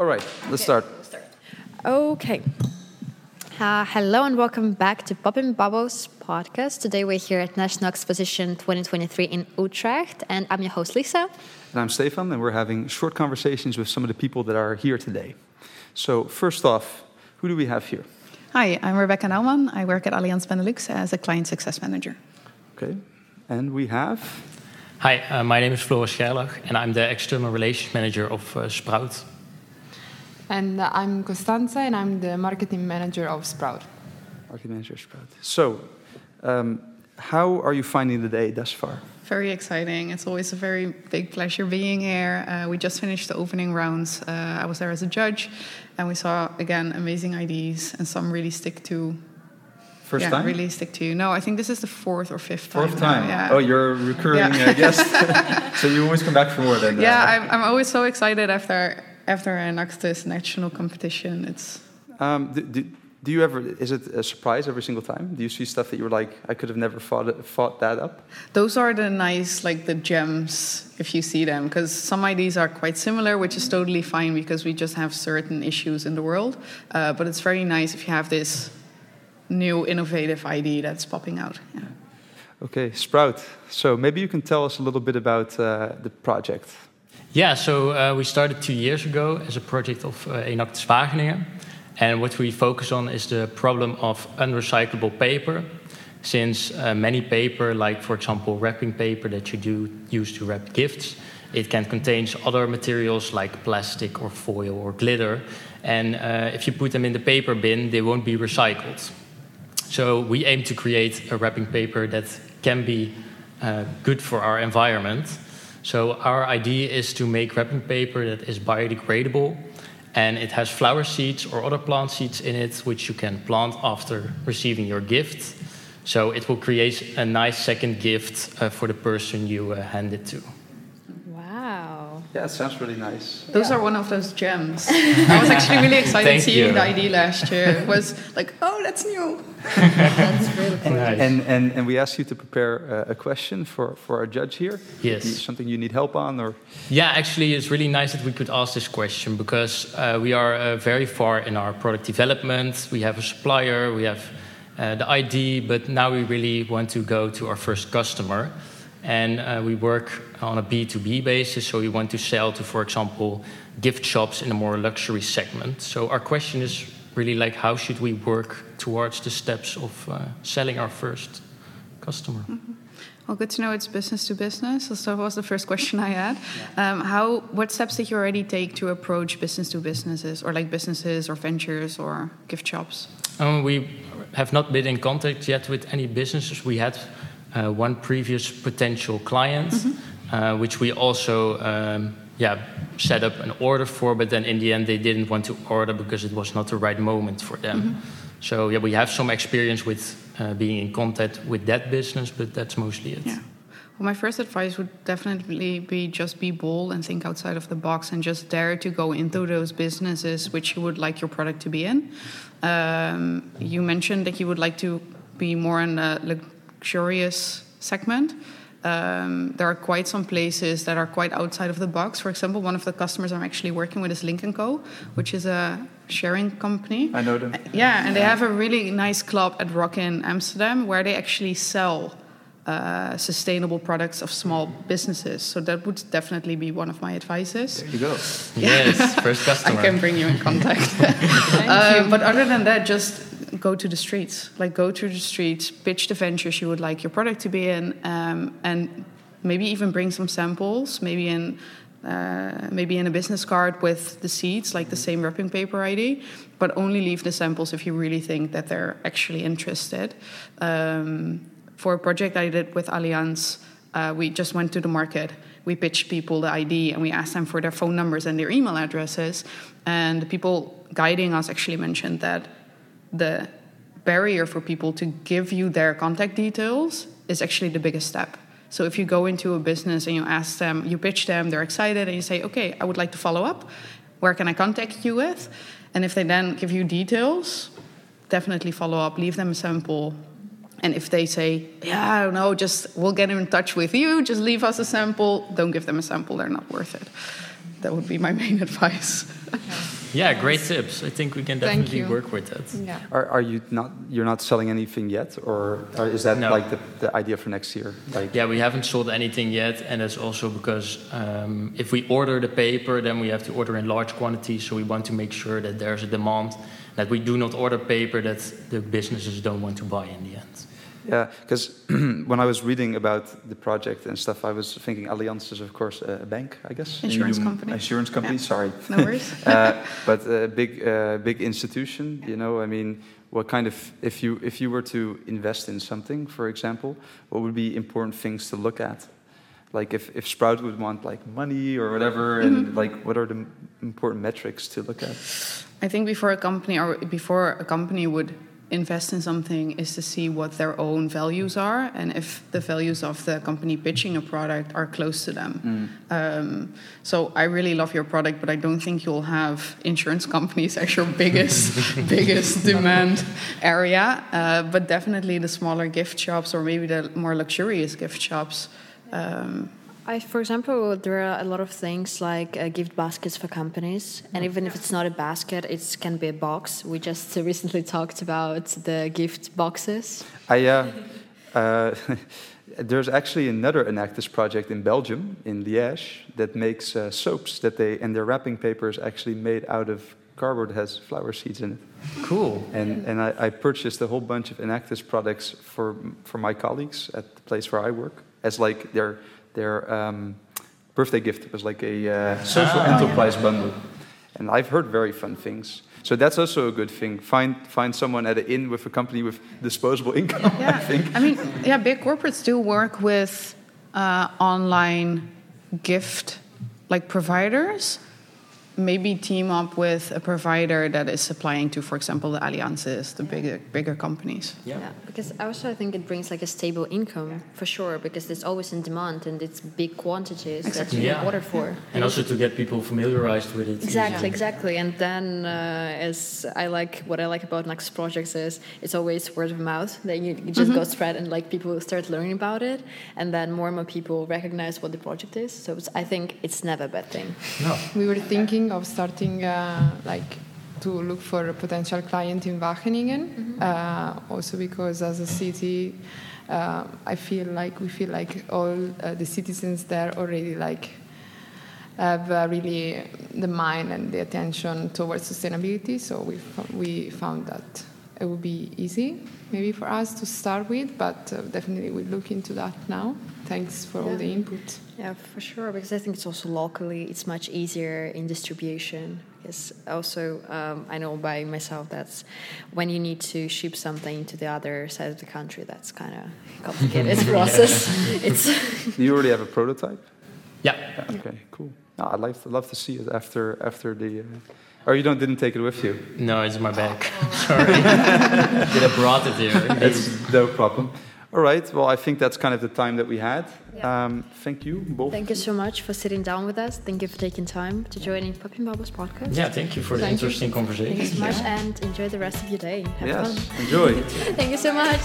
All right, let's start. Okay. Uh, hello and welcome back to Popping Bubbles podcast. Today we're here at National Exposition 2023 in Utrecht, and I'm your host Lisa. And I'm Stefan, and we're having short conversations with some of the people that are here today. So, first off, who do we have here? Hi, I'm Rebecca Naumann. I work at Allianz Benelux as a client success manager. Okay, and we have. Hi, uh, my name is Floris Gerlach, and I'm the external relations manager of uh, Sprout. And uh, I'm Costanza, and I'm the marketing manager of Sprout. Marketing manager Sprout. So, um, how are you finding the day thus far? Very exciting. It's always a very big pleasure being here. Uh, we just finished the opening rounds. Uh, I was there as a judge, and we saw again amazing ideas, and some really stick to. First yeah, time? really stick to you. No, I think this is the fourth or fifth Fourth time. time. Yeah. Oh, you're a recurring Yeah. uh, guest. so you always come back for more than. yeah, uh, I'm, I'm always so excited after after Enactus national competition. It's Um, do, do, do you ever? Is it a surprise every single time? Do you see stuff that you're like, I could have never thought that up? those are the nice like the gems if you see them because some ideas are quite similar which is totally fine because we just have certain issues in the world uh, but it's very nice if you have this new innovative idea that's popping out yeah. Okay, Sprout. So maybe you can tell us a little bit about uh, the project. Yeah, so uh, we started two years ago as a project of uh, Enactus Wageningen. And what we focus on is the problem of unrecyclable paper. Since uh, many paper, like for example wrapping paper that you do use to wrap gifts, it can contain other materials like plastic or foil or glitter. And uh, if you put them in the paper bin, they won't be recycled. So we aim to create a wrapping paper that can be uh, good for our environment. So our idea is to make wrapping paper that is biodegradable and it has flower seeds or other plant seeds in it which you can plant after receiving your gift. So it will create a nice second gift uh, for the person you uh, hand it to. Wow. Yeah, it sounds really nice. those are one of those gems i was actually really excited Thank seeing you. the ID last year it was like oh that's new That's really cool. Nice. And, and, and we asked you to prepare uh, a question for, for our judge here. Yes. Something you need help on, or Yeah, actually, it's really nice that we could ask this question because uh, we are uh, very far in our product development. We have a supplier, we have uh, the ID, but now we really want to go to our first customer. And uh, we work on a B2B basis, so we want to sell to, for example, gift shops in a more luxury segment. So our question is really like, how should we work towards the steps of uh, selling our first customer? Well, good to know it's business to business. So that was the first question I had. Um, how, what steps did you already take to approach business to businesses, or like businesses, or ventures, or gift shops? Um, we have not been in contact yet with any businesses. We had uh, one previous potential client, uh, which we also um, yeah, set up an order for, but then in the end they didn't want to order because it was not the right moment for them. So yeah, we have some experience with uh, being in contact with that business, but that's mostly it. Yeah. Well, my first advice would definitely be just be bold and think outside of the box and just dare to go into those businesses which you would like your product to be in. Um, you mentioned that you would like to be more in a luxurious segment. Um, there are quite some places that are quite outside of the box. For example, one of the customers I'm actually working with is Lynk & Co., which is a sharing company. I know them. Yeah, and they have a really nice club at Rokin Amsterdam where they actually sell uh, sustainable products of small businesses. So that would definitely be one of my advices. There you go. Yes, first customer. I can bring you in contact. Uh, but other than that, just go to the streets. Like go to the streets, pitch the ventures you would like your product to be in, um, and maybe even bring some samples. Maybe in uh, maybe in a business card with the seeds, like the same wrapping paper ID, but only leave the samples if you really think that they're actually interested. Um, for a project I did with Allianz, uh, we just went to the market. We pitched people the ID and we asked them for their phone numbers and their email addresses. And the people guiding us actually mentioned that the barrier for people to give you their contact details is actually the biggest step. So if you go into a business and you ask them, you pitch them, they're excited, and you say, okay, I would like to follow up. Where can I contact you with? And if they then give you details, definitely follow up, leave them a sample. And if they say, yeah, I don't know, just we'll get in touch with you, just leave us a sample, don't give them a sample, they're not worth it. That would be my main advice. Yeah, great tips. I think we can definitely work with that. Yeah. Are, are you not you're not selling anything yet, or, or is that No. like the, the idea for next year? Like Yeah, we haven't sold anything yet, and that's also because um, if we order the paper, then we have to order in large quantities. So we want to make sure that there's a demand, that we do not order paper that the businesses don't want to buy in the end. Yeah, because when I was reading about the project and stuff, I was thinking Allianz is of course a bank, I guess. And you Insurance do- company. Insurance company. Yeah. Sorry. No worries. uh, but a big, uh, big institution. You know, I mean, what kind of if you if you were to invest in something, for example, what would be important things to look at? Like if, if Sprout would want like money or whatever, and Mm-hmm. like what are the important metrics to look at? I think before a company or before a company would invest in something is to see what their own values are and if the values of the company pitching a product are close to them. Um, so I really love your product, but I don't think you'll have insurance companies as your biggest biggest demand area. Uh, but definitely the smaller gift shops or maybe the more luxurious gift shops. Um, I, for example, there are a lot of things like uh, gift baskets for companies, and even if it's not a basket, it can be a box. We just uh, recently talked about the gift boxes. I, uh, uh, there's actually another Enactus project in Belgium, in Liège, that makes uh, soaps that they and their wrapping paper is actually made out of cardboard that has flower seeds in it. Cool. And and I, I purchased a whole bunch of Enactus products for for my colleagues at the place where I work as like their their um, birthday gift. Was like a uh, social enterprise bundle, and I've heard very fun things. So that's also a good thing. Find find someone at an inn with a company with disposable income. I think. I mean, yeah, big corporates do work with uh, online gift like providers. Maybe team up with a provider that is supplying to, for example, the alliances, the bigger bigger companies. Yeah. because I also I think it brings like a stable income for sure, because it's always in demand and it's big quantities that you Yeah. order for. And also to get people familiarized with it. Exactly, exactly. And then, uh, as I like, what I like about Enactus projects is it's always word of mouth. that you, you just go spread, and like people start learning about it, and then more and more people recognize what the project is. So it's, I think it's never a bad thing. No. We were thinking of starting uh, like to look for a potential client in Wageningen, uh, also because as a city, uh, I feel like we feel like all uh, the citizens there already like have uh, really the mind and the attention towards sustainability. So we fo- we found that it would be easy maybe for us to start with, but uh, definitely we look into that now. Thanks for all the input. Yeah, for sure. Because I think it's also locally, it's much easier in distribution. Because also, um, I know by myself that's when you need to ship something to the other side of the country, that's kind of complicated process. it's Do you already have a prototype? Yeah. Yeah, okay, cool. No, I'd like to love to see it after after the. Uh, or you don't didn't take it with you. No, it's in my bag. Sorry. Did I brought it here? It's no problem. All right. Well, I think that's kind of the time that we had. Um, thank you both. Thank you so much for sitting down with us. Thank you for taking time to join in Popping Bubbles podcast. Yeah, thank you for the Thank you. interesting conversation. Thank you so much and enjoy the rest of your day. Have yes. fun. Enjoy. Thank you so much.